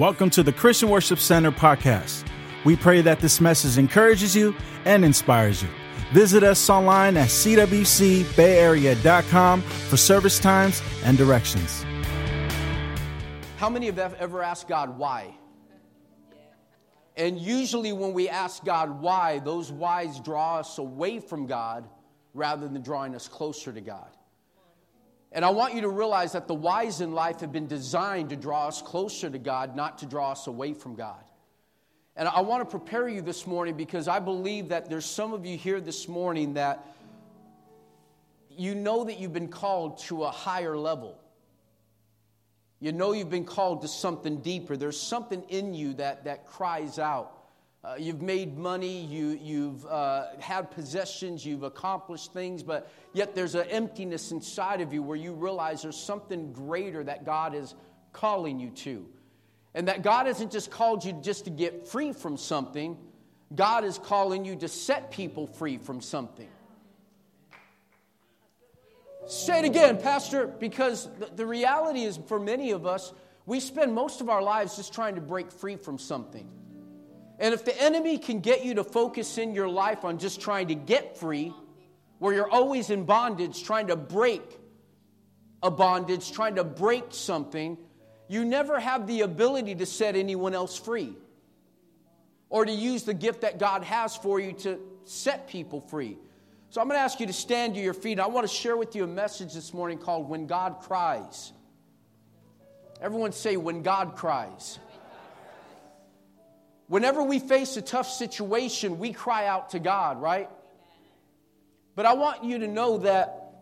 Welcome to the Christian Worship Center podcast. We pray that this message encourages you and inspires you. Visit us online at cwcbayarea.com for service times and directions. How many have ever asked God why? And usually, when we ask God why, those whys draw us away from God rather than drawing us closer to God. And I want you to realize that the whys in life have been designed to draw us closer to God, not to draw us away from God. And I want to prepare you this morning because I believe that there's some of you here this morning that you know that you've been called to a higher level. You know you've been called to something deeper. There's something in you that, that cries out. Uh, you've made money, you, you've uh, had possessions, you've accomplished things, but yet there's an emptiness inside of you where you realize there's something greater that God is calling you to. And that God hasn't just called you just to get free from something, God is calling you to set people free from something. Say it again, Pastor, because the, the reality is for many of us, we spend most of our lives just trying to break free from something. And if the enemy can get you to focus in your life on just trying to get free, where you're always in bondage, trying to break a bondage, trying to break something, you never have the ability to set anyone else free or to use the gift that God has for you to set people free. So I'm going to ask you to stand to your feet. I want to share with you a message this morning called When God Cries. Everyone say, When God Cries. Whenever we face a tough situation, we cry out to God, right? But I want you to know that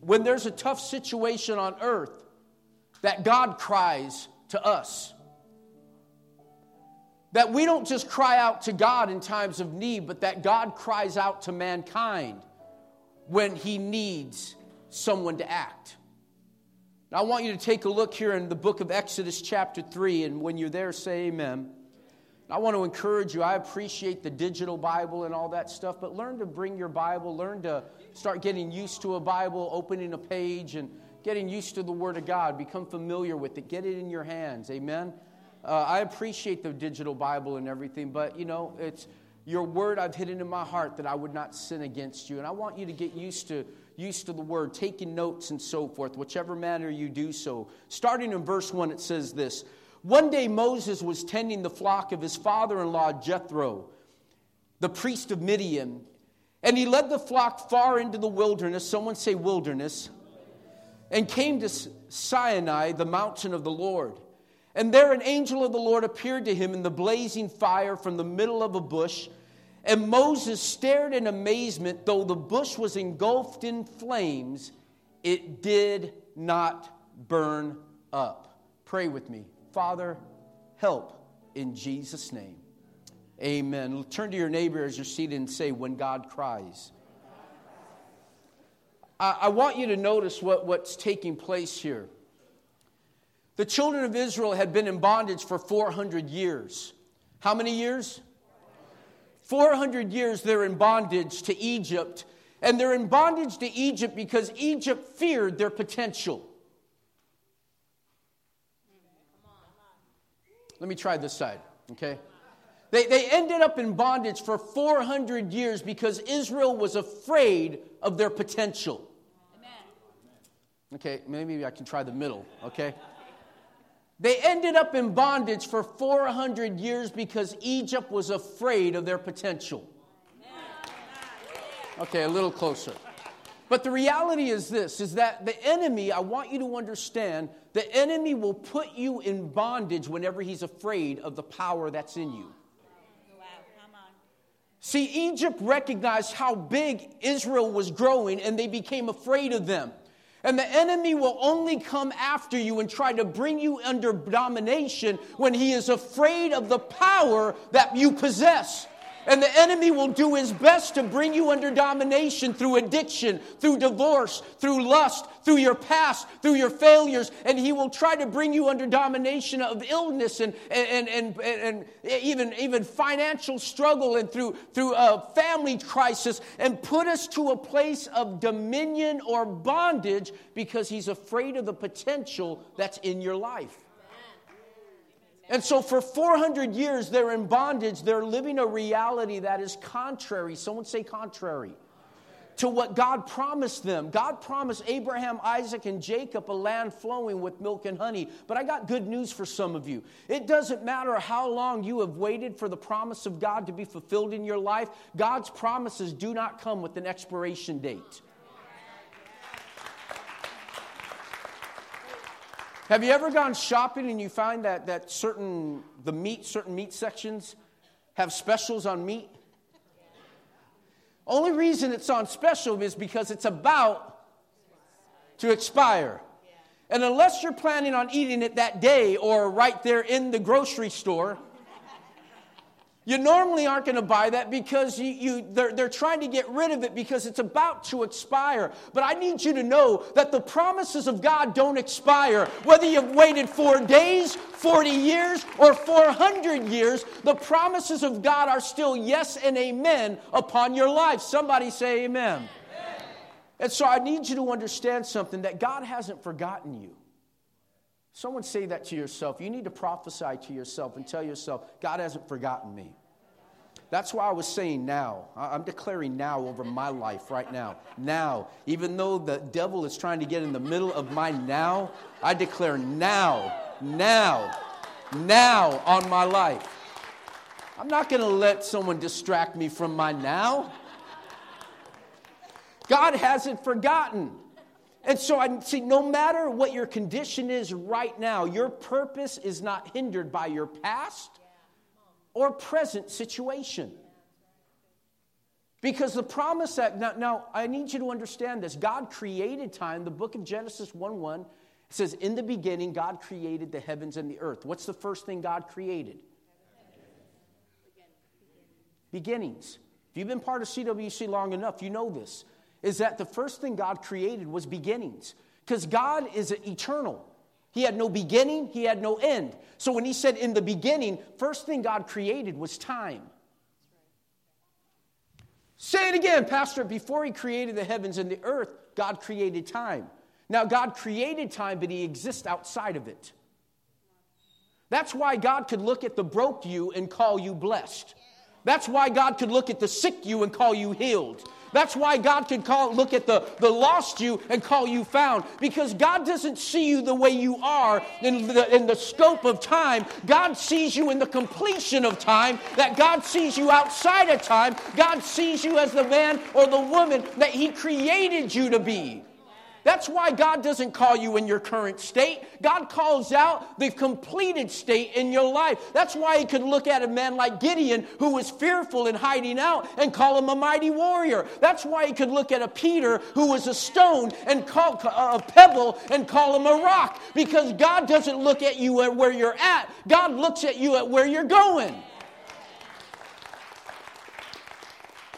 when there's a tough situation on earth, that God cries to us. That we don't just cry out to God in times of need, but that God cries out to mankind when he needs someone to act. Now, I want you to take a look here in the book of Exodus, chapter 3, and when you're there, say amen. I want to encourage you. I appreciate the digital Bible and all that stuff, but learn to bring your Bible, learn to start getting used to a Bible, opening a page, and getting used to the Word of God. Become familiar with it. Get it in your hands. Amen. Uh, I appreciate the digital Bible and everything, but you know, it's your word I've hidden in my heart that I would not sin against you. And I want you to get used to used to the word, taking notes and so forth, whichever manner you do so. Starting in verse 1, it says this one day Moses was tending the flock of his father in law Jethro, the priest of Midian, and he led the flock far into the wilderness. Someone say wilderness. And came to Sinai, the mountain of the Lord. And there an angel of the Lord appeared to him in the blazing fire from the middle of a bush. And Moses stared in amazement, though the bush was engulfed in flames, it did not burn up. Pray with me. Father, help in Jesus' name. Amen. Turn to your neighbor as you're seated and say, When God cries. I, I want you to notice what, what's taking place here. The children of Israel had been in bondage for 400 years. How many years? 400 years they're in bondage to Egypt. And they're in bondage to Egypt because Egypt feared their potential. Let me try this side, okay? They, they ended up in bondage for 400 years because Israel was afraid of their potential. Okay, maybe I can try the middle, okay? They ended up in bondage for 400 years because Egypt was afraid of their potential. Okay, a little closer. But the reality is this is that the enemy, I want you to understand, the enemy will put you in bondage whenever he's afraid of the power that's in you. See, Egypt recognized how big Israel was growing and they became afraid of them. And the enemy will only come after you and try to bring you under domination when he is afraid of the power that you possess. And the enemy will do his best to bring you under domination through addiction, through divorce, through lust, through your past, through your failures. And he will try to bring you under domination of illness and, and, and, and, even, even financial struggle and through, through a family crisis and put us to a place of dominion or bondage because he's afraid of the potential that's in your life. And so, for 400 years, they're in bondage. They're living a reality that is contrary. Someone say contrary to what God promised them. God promised Abraham, Isaac, and Jacob a land flowing with milk and honey. But I got good news for some of you. It doesn't matter how long you have waited for the promise of God to be fulfilled in your life, God's promises do not come with an expiration date. Have you ever gone shopping and you find that, that certain the meat, certain meat sections have specials on meat? Only reason it's on special is because it's about to expire. And unless you're planning on eating it that day or right there in the grocery store, you normally aren't going to buy that because you, you, they're, they're trying to get rid of it because it's about to expire. But I need you to know that the promises of God don't expire. Whether you've waited four days, 40 years, or 400 years, the promises of God are still yes and amen upon your life. Somebody say amen. amen. And so I need you to understand something that God hasn't forgotten you. Someone say that to yourself. You need to prophesy to yourself and tell yourself, God hasn't forgotten me. That's why I was saying now. I'm declaring now over my life right now. Now. Even though the devil is trying to get in the middle of my now, I declare now, now, now on my life. I'm not going to let someone distract me from my now. God hasn't forgotten. And so I see no matter what your condition is right now, your purpose is not hindered by your past or present situation. Because the promise that, now, now, I need you to understand this. God created time. The book of Genesis 1 1 says, In the beginning, God created the heavens and the earth. What's the first thing God created? Beginnings. If you've been part of CWC long enough, you know this is that the first thing God created was beginnings. Because God is eternal. He had no beginning, He had no end. So when He said in the beginning, first thing God created was time. Say it again, Pastor. Before He created the heavens and the earth, God created time. Now, God created time, but He exists outside of it. That's why God could look at the broke you and call you blessed. That's why God could look at the sick you and call you healed. That's why God can call, look at the, the lost you and call you found. Because God doesn't see you the way you are in the, in the scope of time. God sees you in the completion of time, that God sees you outside of time. God sees you as the man or the woman that He created you to be. That's why God doesn't call you in your current state. God calls out the completed state in your life. That's why He could look at a man like Gideon who was fearful and hiding out and call him a mighty warrior. That's why He could look at a Peter who was a stone and call a pebble and call him a rock because God doesn't look at you at where you're at. God looks at you at where you're going.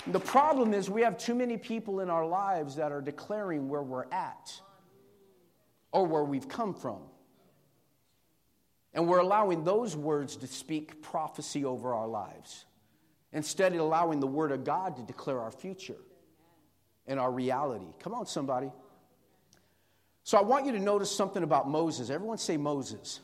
The problem is we have too many people in our lives that are declaring where we're at or where we've come from. And we're allowing those words to speak prophecy over our lives instead of allowing the Word of God to declare our future and our reality. Come on, somebody. So I want you to notice something about Moses. Everyone say Moses.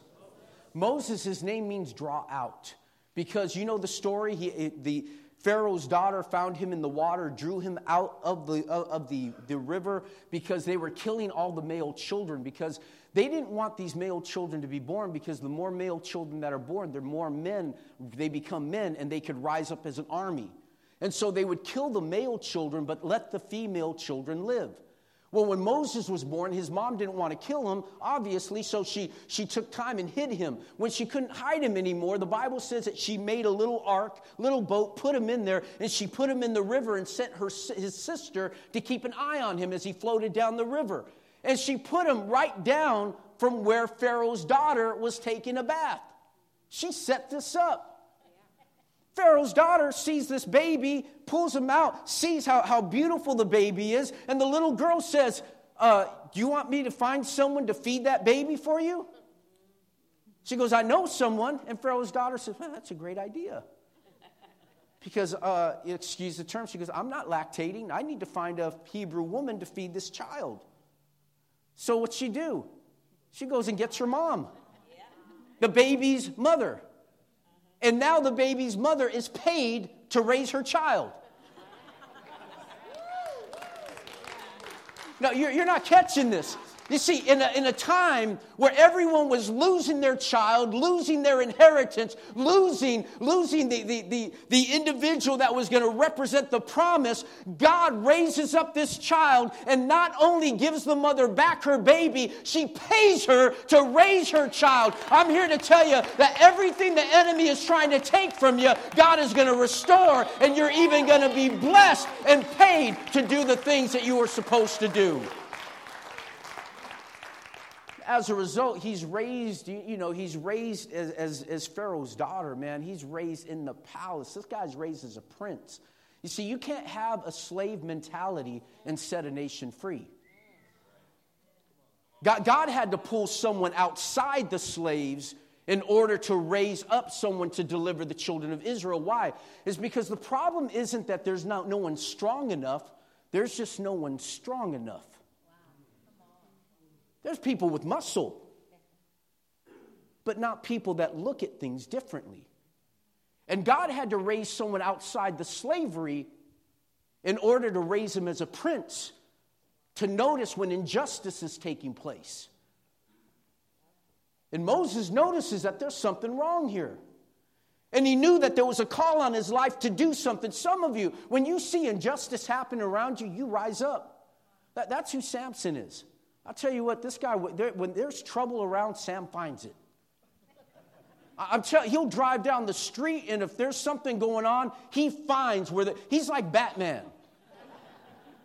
Moses, his name means draw out. Because you know the story, he, the, Pharaoh's daughter found him in the water, drew him out of the, of the, the river because they were killing all the male children because they didn't want these male children to be born because the more male children that are born, the more men, they become men and they could rise up as an army. And so they would kill the male children but let the female children live. Well, when Moses was born, his mom didn't want to kill him, obviously, so she, she took time and hid him. When she couldn't hide him anymore, the Bible says that she made a little ark, little boat, put him in there, and she put him in the river and sent her, his sister to keep an eye on him as he floated down the river. And she put him right down from where Pharaoh's daughter was taking a bath. She set this up. Pharaoh's daughter sees this baby, pulls him out, sees how, how beautiful the baby is, and the little girl says, uh, Do you want me to find someone to feed that baby for you? She goes, I know someone. And Pharaoh's daughter says, Well, that's a great idea. Because, uh, excuse the term, she goes, I'm not lactating. I need to find a Hebrew woman to feed this child. So what's she do? She goes and gets her mom. the baby's mother. And now the baby's mother is paid to raise her child. No, you're, you're not catching this. You see, in a, in a time where everyone was losing their child, losing their inheritance, losing, losing the, the, the, the individual that was going to represent the promise, God raises up this child and not only gives the mother back her baby, she pays her to raise her child. I'm here to tell you that everything the enemy is trying to take from you, God is going to restore, and you're even going to be blessed and paid to do the things that you were supposed to do as a result, he's raised, you know, he's raised as, as, as, Pharaoh's daughter, man. He's raised in the palace. This guy's raised as a prince. You see, you can't have a slave mentality and set a nation free. God, God had to pull someone outside the slaves in order to raise up someone to deliver the children of Israel. Why? Is because the problem isn't that there's not, no one strong enough, there's just no one strong enough. There's people with muscle, but not people that look at things differently. And God had to raise someone outside the slavery in order to raise him as a prince to notice when injustice is taking place. And Moses notices that there's something wrong here. And he knew that there was a call on his life to do something. Some of you, when you see injustice happen around you, you rise up. That, that's who Samson is. I'll tell you what, this guy, when there's trouble around, Sam finds it. I'm telling he'll drive down the street, and if there's something going on, he finds where the, he's like Batman.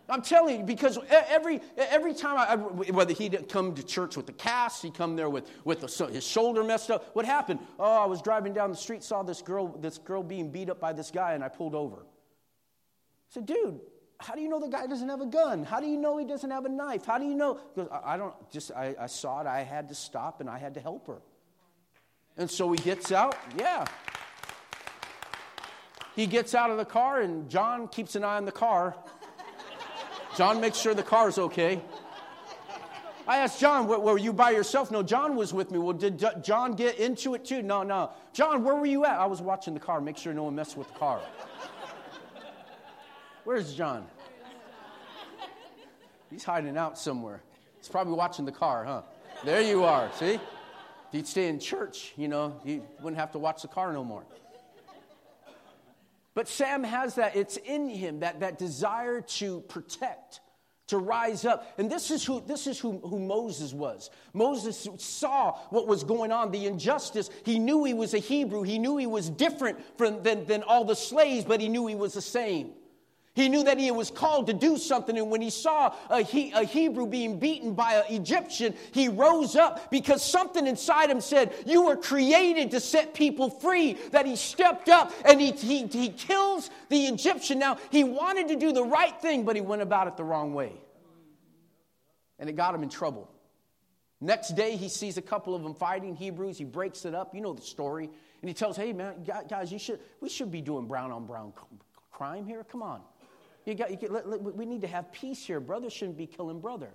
I'm telling you, because every, every time, I, whether he didn't come to church with the cast, he come there with, with the, his shoulder messed up. What happened? Oh, I was driving down the street, saw this girl, this girl being beat up by this guy, and I pulled over. I said, dude, how do you know the guy doesn't have a gun? How do you know he doesn't have a knife? How do you know? Because I, I don't just, I, I saw it, I had to stop and I had to help her. And so he gets out, yeah. He gets out of the car and John keeps an eye on the car. John makes sure the car's okay. I asked John, were you by yourself? No, John was with me. Well, did John get into it too? No, no. John, where were you at? I was watching the car, make sure no one messed with the car. Where's John? He's hiding out somewhere. He's probably watching the car, huh? There you are, see? If you'd stay in church, you know, you wouldn't have to watch the car no more. But Sam has that, it's in him, that, that desire to protect, to rise up. And this is who, this is who, who Moses was. Moses saw what was going on, the injustice. He knew he was a Hebrew. He knew he was different from, than, than all the slaves, but he knew he was the same. He knew that he was called to do something, and when he saw a, he, a Hebrew being beaten by an Egyptian, he rose up because something inside him said, You were created to set people free. That he stepped up and he, he, he kills the Egyptian. Now, he wanted to do the right thing, but he went about it the wrong way. And it got him in trouble. Next day, he sees a couple of them fighting Hebrews. He breaks it up. You know the story. And he tells, Hey, man, guys, you should, we should be doing brown on brown crime here. Come on. You got, you get, let, let, we need to have peace here. Brother shouldn't be killing brother.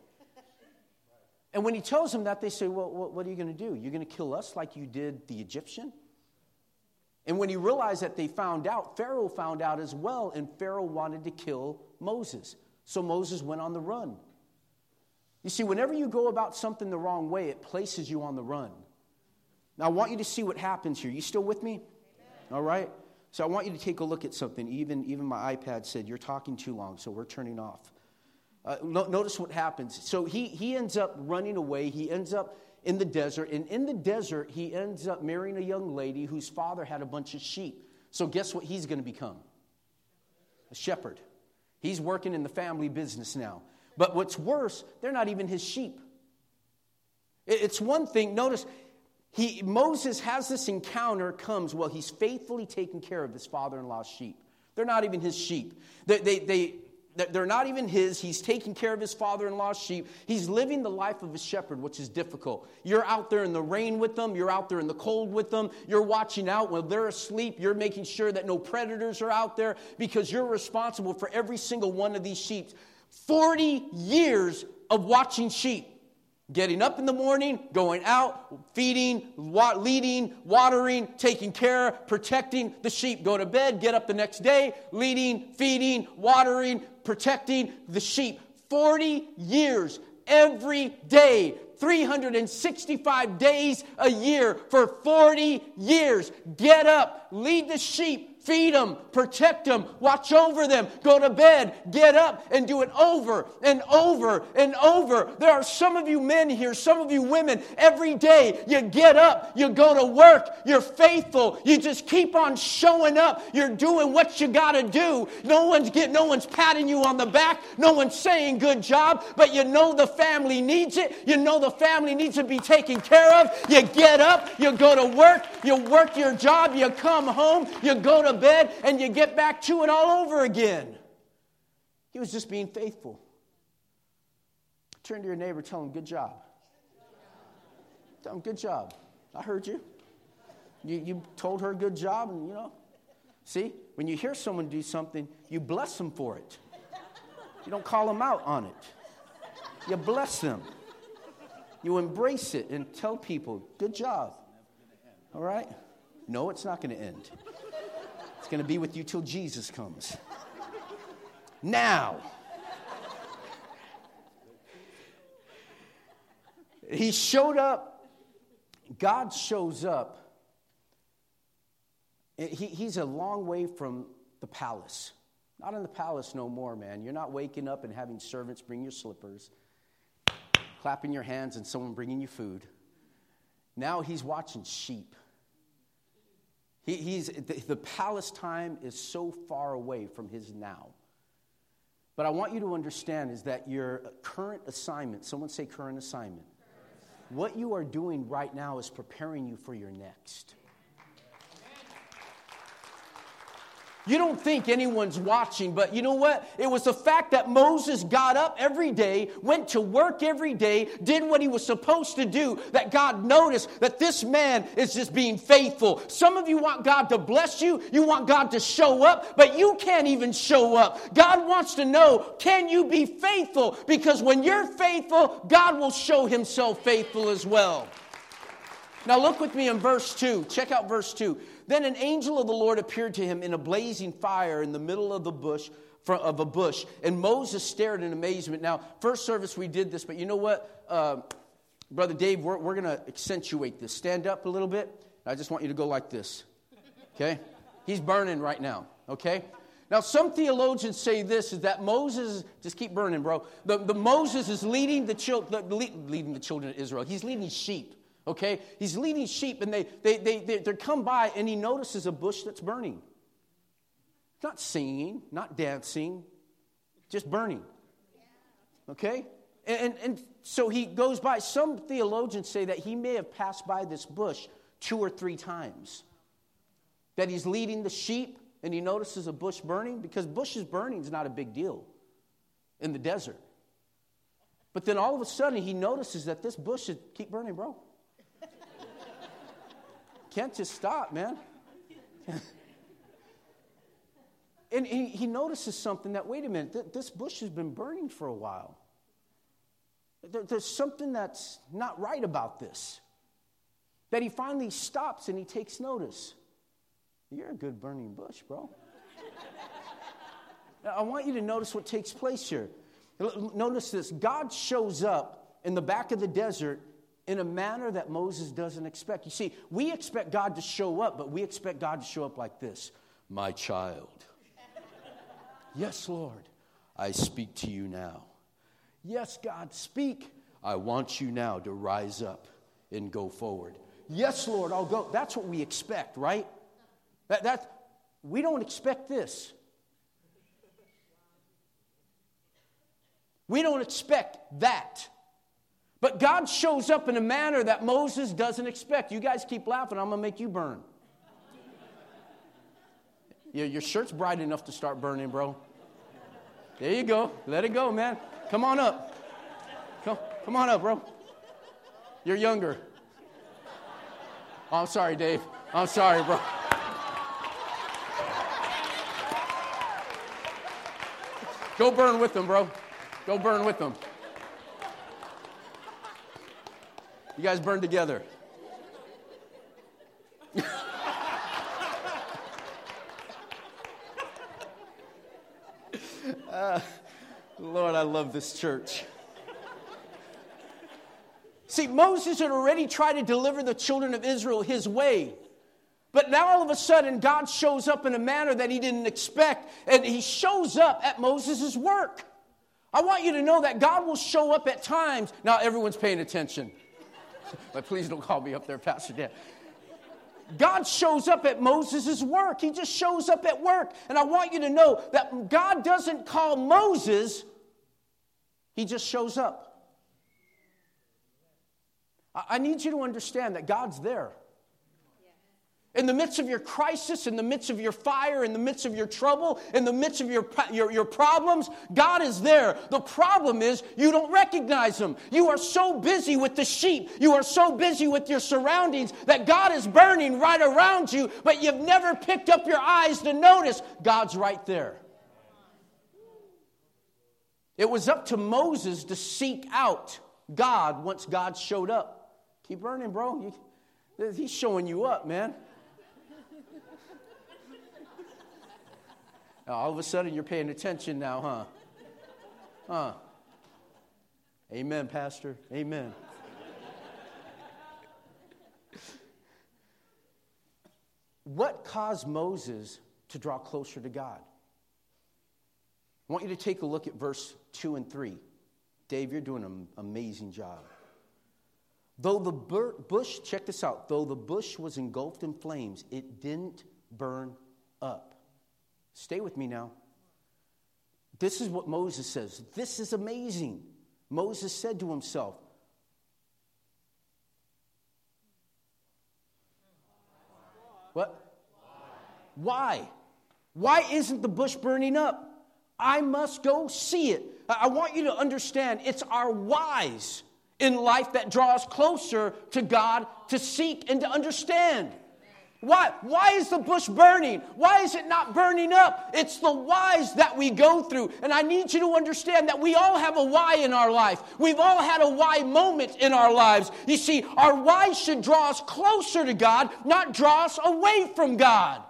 And when he tells them that, they say, Well, what, what are you going to do? You're going to kill us like you did the Egyptian? And when he realized that they found out, Pharaoh found out as well, and Pharaoh wanted to kill Moses. So Moses went on the run. You see, whenever you go about something the wrong way, it places you on the run. Now, I want you to see what happens here. You still with me? Amen. All right? So I want you to take a look at something. Even, even my iPad said, You're talking too long, so we're turning off. Uh, no, notice what happens. So he, he ends up running away. He ends up in the desert. And in the desert, he ends up marrying a young lady whose father had a bunch of sheep. So guess what he's going to become? A shepherd. He's working in the family business now. But what's worse, they're not even his sheep. It's one thing, notice, he, Moses has this encounter, comes while he's faithfully taking care of his father in law's sheep. They're not even his sheep. They, they, they, they're not even his. He's taking care of his father in law's sheep. He's living the life of a shepherd, which is difficult. You're out there in the rain with them, you're out there in the cold with them, you're watching out while they're asleep, you're making sure that no predators are out there because you're responsible for every single one of these sheep. 40 years of watching sheep. Getting up in the morning, going out, feeding, wa- leading, watering, taking care, protecting the sheep. Go to bed, get up the next day, leading, feeding, watering, protecting the sheep. 40 years every day, 365 days a year for 40 years. Get up, lead the sheep, feed them, protect them, watch over them, go to bed, get up, and do it over and over and over. There are some of you men here, some of you women, every day you get up, you go to work, you're faithful, you just keep on showing up, you're doing what you got to do. No one's get, no one's patting you on the back, no one's saying good job, but you know the family needs it, you know the family needs to be taken care of. You get up, you go to work, you work your job, you come home, you go to to bed and you get back to it all over again. He was just being faithful. Turn to your neighbor, tell him, good job. Tell him, good job. I heard you. You, you told her good job, and you know. See, when you hear someone do something, you bless them for it. You don't call them out on it. You bless them. You embrace it and tell people, good job. All right? No, it's not going to end going to be with you till Jesus comes. Now, he showed up, God shows up. He, he's a long way from the palace. Not in the palace no more, man. You're not waking up and having servants bring your slippers, clapping your hands, and someone bringing you food. Now he's watching sheep. He, he's, the, the palace time is so far away from his now. But I want you to understand is that your current assignment, someone say current assignment, what you are doing right now is preparing you for your next. You don't think anyone's watching, but you know what? It was the fact that Moses got up every day, went to work every day, did what he was supposed to do, that God noticed that this man is just being faithful. Some of you want God to bless you, you want God to show up, but you can't even show up. God wants to know can you be faithful? Because when you're faithful, God will show himself faithful as well. Now, look with me in verse 2. Check out verse 2. Then an angel of the Lord appeared to him in a blazing fire in the middle of the bush of a bush, and Moses stared in amazement. Now, first service we did this, but you know what, uh, brother Dave, we're, we're going to accentuate this. Stand up a little bit. I just want you to go like this. Okay, he's burning right now. Okay. Now, some theologians say this is that Moses, just keep burning, bro. The, the Moses is leading the, chil- the, leading the children of Israel. He's leading sheep okay? He's leading sheep, and they, they, they, they, they come by, and he notices a bush that's burning. Not singing, not dancing, just burning. Okay? And, and, so he goes by. Some theologians say that he may have passed by this bush two or three times. That he's leading the sheep and he notices a bush burning because bushes burning is not a big deal in the desert. But then all of a sudden he notices that this bush should keep burning, bro. Can't just stop, man. and he, he, notices something that, wait a minute, th- this bush has been burning for a while. There, there's something that's not right about this. That he finally stops and he takes notice. You're a good burning bush, bro. now, I want you to notice what takes place here. Notice this God shows up in the back of the desert in a manner that Moses doesn't expect. You see, we expect God to show up, but we expect God to show up like this My child. yes, Lord, I speak to you now. Yes, God, speak. I want you now to rise up and go forward. Yes, Lord, I'll go. That's what we expect, right? That, that, we don't expect this. We don't expect that. But God shows up in a manner that Moses doesn't expect. You guys keep laughing, I'm to make you burn. Your shirt's bright enough to start burning, bro. There you go. Let it go, man. Come on up. Come, come on up, bro. You're younger. Oh, I'm sorry, Dave. I'm sorry, bro. Go burn with them, bro. Go burn with them. You guys burn together. uh, Lord, I love this church. See, Moses had already tried to deliver the children of Israel his way. But now all of a sudden, God shows up in a manner that he didn't expect, and he shows up at Moses' work. I want you to know that God will show up at times. Now, everyone's paying attention. but please don't call me up there, Pastor Dan. God shows up at Moses' work. He just shows up at work. And I want you to know that God doesn't call Moses, he just shows up. I need you to understand that God's there. In the midst of your crisis, in the midst of your fire, in the midst of your trouble, in the midst of your, your, your, problems, God is there. The problem is you don't recognize Him. You are so busy with the sheep, you are so busy with your surroundings that God is burning right around you, but you've never picked up your eyes to notice God's right there. It was up to Moses to seek out God once God showed up. Keep burning, bro. He's showing you up, man. All of a sudden, you're paying attention now, huh? Huh? Amen, Pastor. Amen. what caused Moses to draw closer to God? I want you to take a look at verse 2 and 3. Dave, you're doing an amazing job. Though the bush, check this out, though the bush was engulfed in flames, it didn't burn up. Stay with me now. This is what Moses says. This is amazing. Moses said to himself, What? Why? Why isn't the bush burning up? I must go see it. I want you to understand it's our whys in life that draw us closer to God to seek and to understand. Why? Why is the bush burning? Why is it not burning up? It's the whys that we go through. And I need you to understand that we all have a why in our life. We've all had a why moment in our lives. You see, our why should draw us closer to God, not draw us away from God.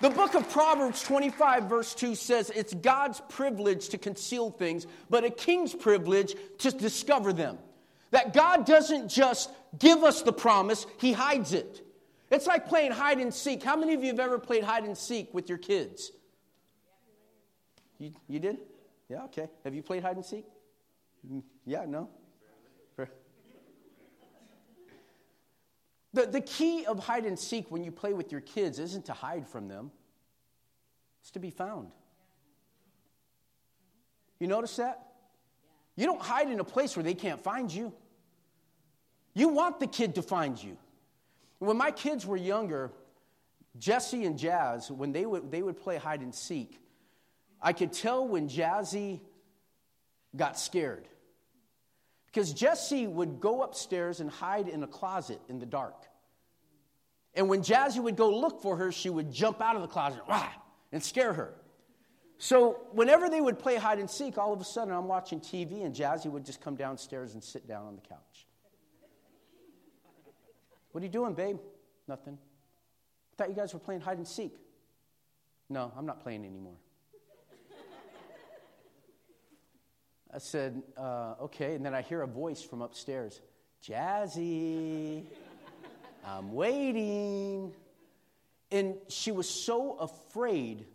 The book of Proverbs 25, verse 2 says it's God's privilege to conceal things, but a king's privilege to discover them. That God doesn't just give us the promise, He hides it. It's like playing hide and seek. How many of you have ever played hide and seek with your kids? You, you did? Yeah, okay. Have you played hide and seek? Mm, yeah, no? The, the key of hide and seek when you play with your kids isn't to hide from them, it's to be found. You notice that? You don't hide in a place where they can't find you. You want the kid to find you. When my kids were younger, Jesse and Jazz, when they would, they would play hide and seek, I could tell when Jazzy got scared. Because Jesse would go upstairs and hide in a closet in the dark. And when Jazzy would go look for her, she would jump out of the closet rah, and scare her. So whenever they would play hide and seek, all of a sudden I'm watching TV and Jazzy would just come downstairs and sit down on the couch. What are you doing, babe? Nothing. I thought you guys were playing hide and seek. No, I'm not playing anymore. I said, uh, okay. And then I hear a voice from upstairs Jazzy, I'm waiting. And she was so afraid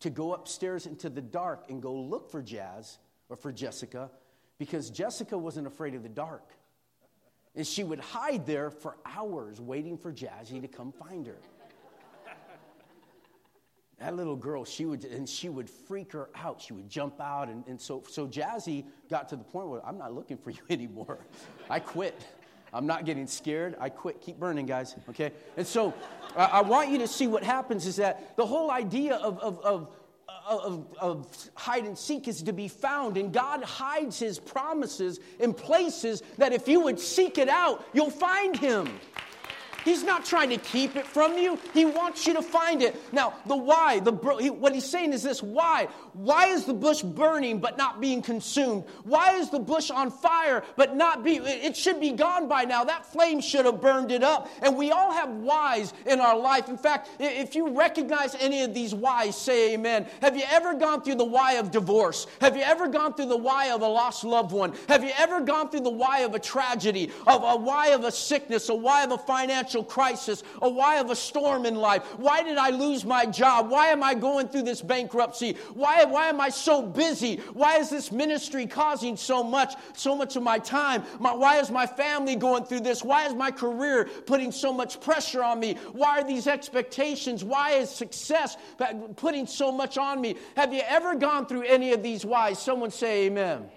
to go upstairs into the dark and go look for Jazz or for Jessica because Jessica wasn't afraid of the dark. And she would hide there for hours waiting for Jazzy to come find her. That little girl, she would, and she would freak her out. She would jump out. And, and so, so Jazzy got to the point where I'm not looking for you anymore. I quit. I'm not getting scared. I quit. Keep burning, guys. Okay? And so uh, I want you to see what happens is that the whole idea of, of, of of, of, hide and seek is to be found, and God hides His promises in places that if you would seek it out, you'll find Him. He's not trying to keep it from you. He wants you to find it. Now, the why, the what he's saying is this: why? Why is the bush burning but not being consumed? Why is the bush on fire but not be? It should be gone by now. That flame should have burned it up. And we all have whys in our life. In fact, if you recognize any of these whys, say Amen. Have you ever gone through the why of divorce? Have you ever gone through the why of a lost loved one? Have you ever gone through the why of a tragedy, of a why of a sickness, a why of a financial crisis, a why of a storm in life? Why did I lose my job? Why am I going through this bankruptcy? Why, why am I so busy? Why is this ministry causing so much, so much of my time? My, why is my family going through this? Why is my career putting so much pressure on me? Why are these expectations? Why is success putting so much on me? Have you ever gone through any of these whys? Someone say amen. amen.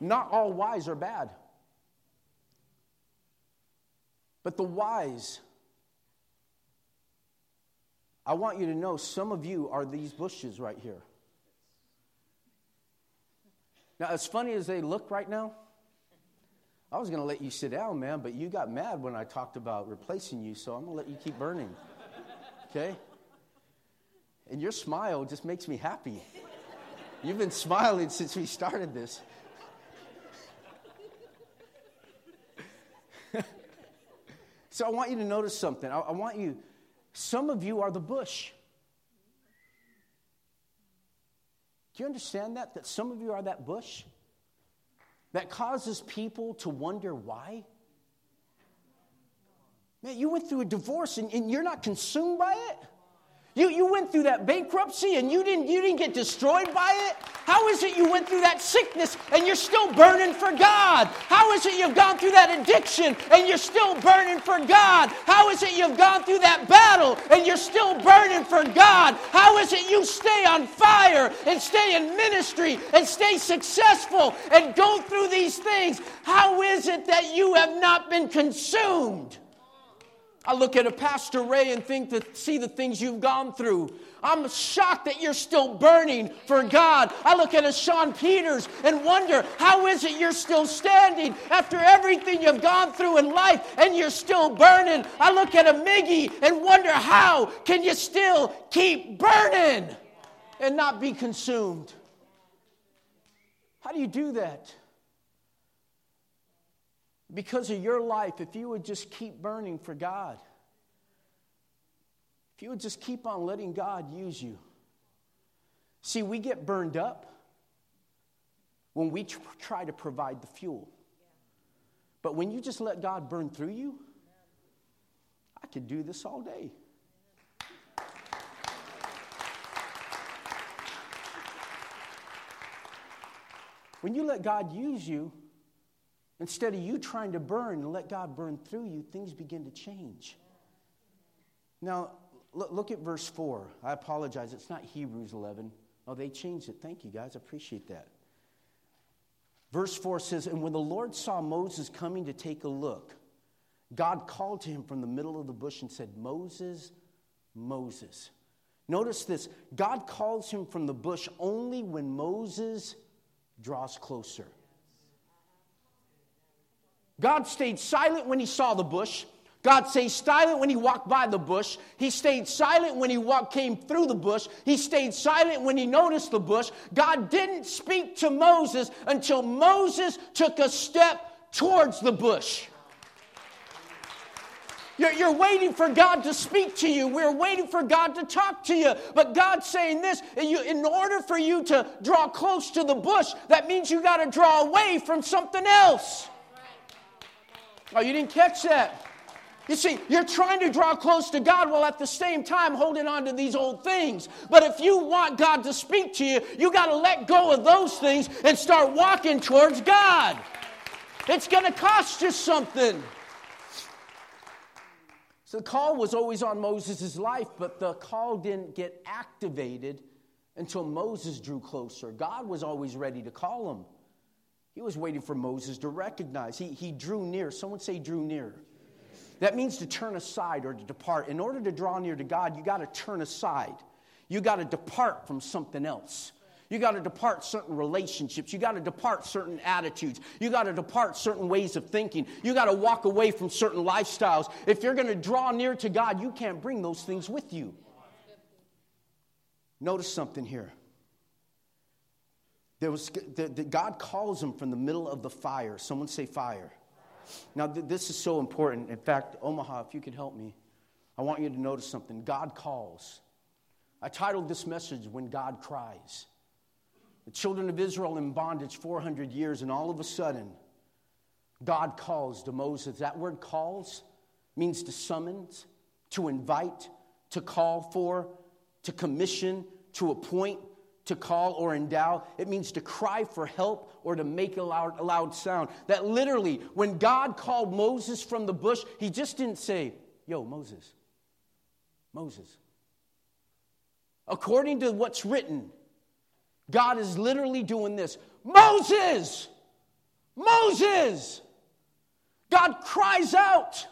Not all whys are bad. But the whys, I want you to know some of you are these bushes right here. Now, as funny as they look right now, I was going to let you sit down, man, but you got mad when I talked about replacing you, so I'm going to let you keep burning. Okay? And your smile just makes me happy. You've been smiling since we started this. So I want you to notice something. I, I want you, some of you are the bush. Do you understand that? That some of you are that bush that causes people to wonder why? Man, you went through a divorce and, and you're not consumed by it? You, you went through that bankruptcy and you didn't, you didn't get destroyed by it? How is it you went through that sickness and you're still burning for God? How is it you've gone through that addiction and you're still burning for God? How is it you've gone through that battle and you're still burning for God? How is it you stay on fire and stay in ministry and stay successful and go through these things? How is it that you have not been consumed? I look at a Pastor Ray and think to see the things you've gone through. I'm shocked that you're still burning for God. I look at a Sean Peters and wonder, how is it you're still standing after everything you've gone through in life and you're still burning? I look at a Miggy and wonder, how can you still keep burning and not be consumed? How do you do that? Because of your life, if you would just keep burning for God, if you would just keep on letting God use you. See, we get burned up when we try to provide the fuel. But when you just let God burn through you, I could do this all day. When you let God use you, Instead of you trying to burn and let God burn through you, things begin to change. Now, look at verse 4. I apologize, it's not Hebrews 11. Oh, they changed it. Thank you, guys. I appreciate that. Verse 4 says, And when the Lord saw Moses coming to take a look, God called to him from the middle of the bush and said, Moses, Moses. Notice this God calls him from the bush only when Moses draws closer. God stayed silent when he saw the bush. God stayed silent when he walked by the bush. He stayed silent when he walked, came through the bush. He stayed silent when he noticed the bush. God didn't speak to Moses until Moses took a step towards the bush. You're, you're, waiting for God to speak to you. We're waiting for God to talk to you. But God's saying this in order for you to draw close to the bush, that means you got to draw away from something else. Oh, you didn't catch that. You see, you're trying to draw close to God while at the same time holding on to these old things. But if you want God to speak to you, you got to let go of those things and start walking towards God. It's going to cost you something. So the call was always on Moses' life, but the call didn't get activated until Moses drew closer. God was always ready to call him. He was waiting for Moses to recognize. He, he drew near. Someone say, drew near. That means to turn aside or to depart. In order to draw near to God, you got to turn aside. You got to depart from something else. You got to depart certain relationships. You got to depart certain attitudes. You got to depart certain ways of thinking. You got to walk away from certain lifestyles. If you're going to draw near to God, you can't bring those things with you. Notice something here. There was, the, the, God calls him from the middle of the fire. Someone say fire. Now, th- this is so important. In fact, Omaha, if you could help me, I want you to notice something. God calls. I titled this message, When God Cries. The children of Israel in bondage 400 years, and all of a sudden, God calls to Moses. That word calls means to summons, to invite, to call for, to commission, to appoint, to call or endow. It means to cry for help or to make a loud, a loud sound. That literally, when God called Moses from the bush, he just didn't say, Yo, Moses, Moses. According to what's written, God is literally doing this Moses! Moses! God cries out.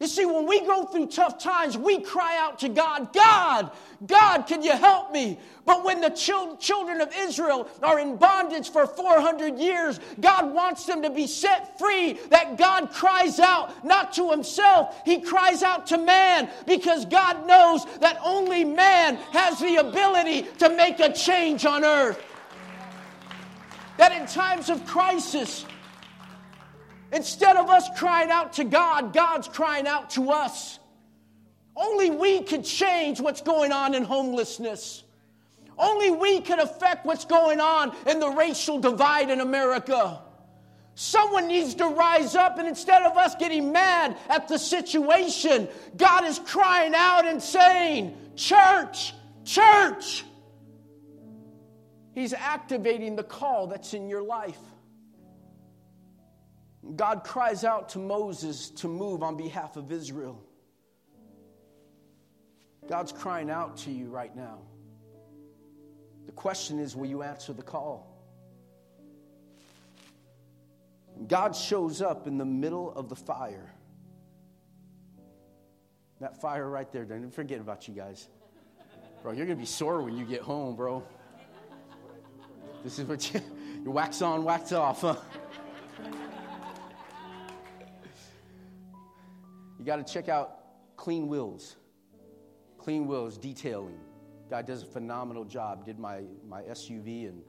You see, when we go through tough times, we cry out to God, God, God, can you help me? But when the children of Israel are in bondage for 400 years, God wants them to be set free. That God cries out, not to himself, he cries out to man because God knows that only man has the ability to make a change on earth. That in times of crisis, Instead of us crying out to God, God's crying out to us. Only we can change what's going on in homelessness. Only we can affect what's going on in the racial divide in America. Someone needs to rise up, and instead of us getting mad at the situation, God is crying out and saying, Church, church. He's activating the call that's in your life. God cries out to Moses to move on behalf of Israel. God's crying out to you right now. The question is will you answer the call? God shows up in the middle of the fire. That fire right there, don't forget about you guys. Bro, you're going to be sore when you get home, bro. This is what you, you wax on, wax off, huh? You got to check out Clean Wheels. Clean Wheels Detailing. Guy does a phenomenal job. Did my, my SUV and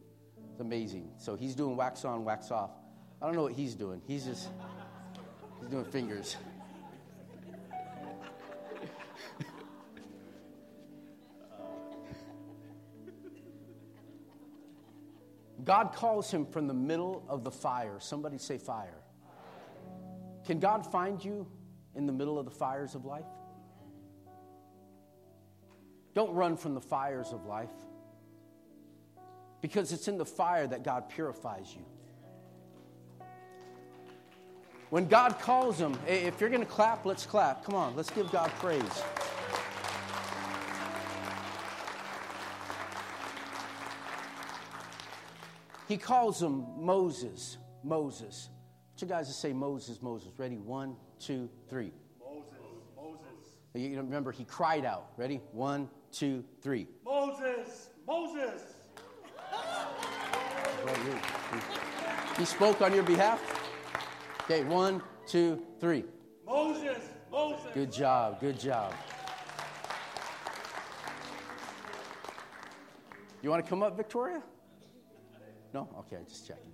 it's amazing. So he's doing wax on, wax off. I don't know what he's doing. He's just he's doing fingers. God calls him from the middle of the fire. Somebody say fire. Can God find you in the middle of the fires of life? Don't run from the fires of life because it's in the fire that God purifies you. When God calls them, if you're going to clap, let's clap. Come on, let's give God praise. He calls them Moses, Moses. I want you guys to say Moses, Moses. Ready? One, two, three. Moses, Moses. You remember, he cried out. Ready? One, two, three. Moses, Moses. He spoke on your behalf? Okay, one, two, three. Moses, Moses. Good job, good job. You want to come up, Victoria? No? Okay, I'm just checking.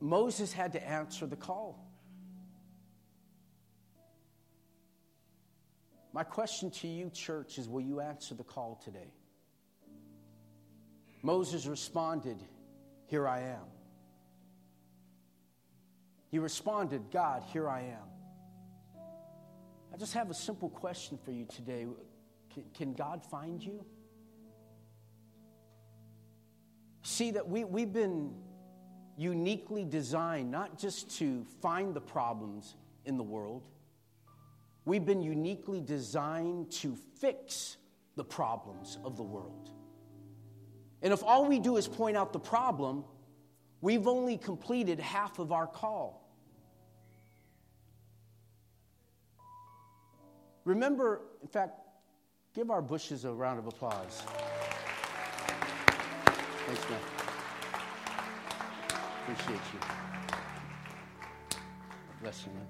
Moses had to answer the call. My question to you, church, is will you answer the call today? Moses responded, Here I am. He responded, God, here I am. I just have a simple question for you today. Can, can God find you? See, that we, we've been uniquely designed not just to find the problems in the world, we've been uniquely designed to fix the problems of the world. And if all we do is point out the problem, we've only completed half of our call. Remember, in fact, Give our bushes a round of applause. Thanks, man. Appreciate you. Bless you, man.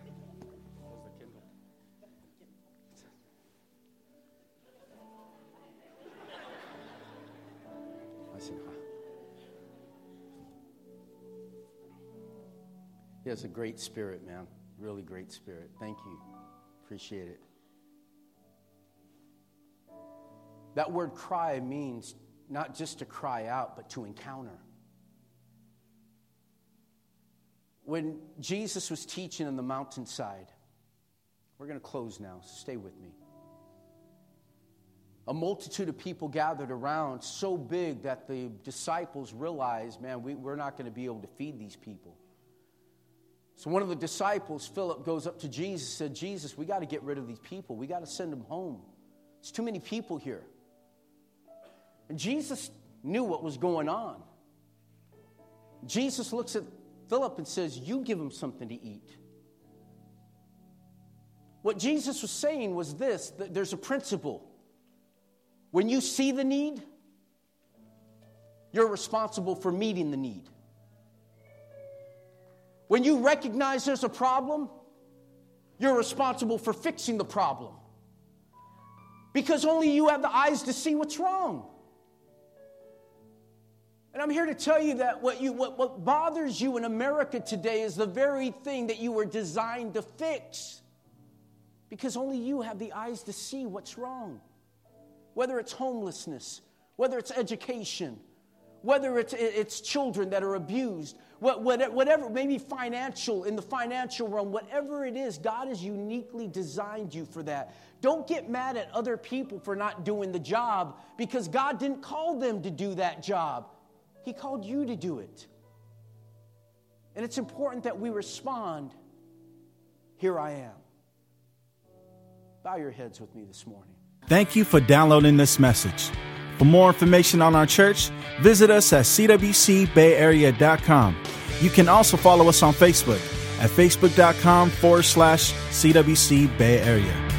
He has a great spirit, man. Really great spirit. Thank you. Appreciate it. That word cry means not just to cry out, but to encounter. When Jesus was teaching on the mountainside, we're going to close now, so stay with me. A multitude of people gathered around, so big that the disciples realized, man, we, we're not going to be able to feed these people. So one of the disciples, Philip, goes up to Jesus and said, Jesus, we got to get rid of these people. We got to send them home. It's too many people here. And Jesus knew what was going on. Jesus looks at Philip and says, You give them something to eat. What Jesus was saying was this that there's a principle. When you see the need, you're responsible for meeting the need. When you recognize there's a problem, you're responsible for fixing the problem. Because only you have the eyes to see what's wrong. And I'm here to tell you that what, you, what, what bothers you in America today is the very thing that you were designed to fix. Because only you have the eyes to see what's wrong. Whether it's homelessness, whether it's education, whether it's, it's children that are abused, whatever, maybe financial, in the financial realm, whatever it is, God has uniquely designed you for that. Don't get mad at other people for not doing the job because God didn't call them to do that job. He called you to do it. And it's important that we respond, Here I am. Bow your heads with me this morning. Thank you for downloading this message. For more information on our church, visit us at cwcbayarea.com. You can also follow us on Facebook at facebook.com forward slash CWC Bay Area.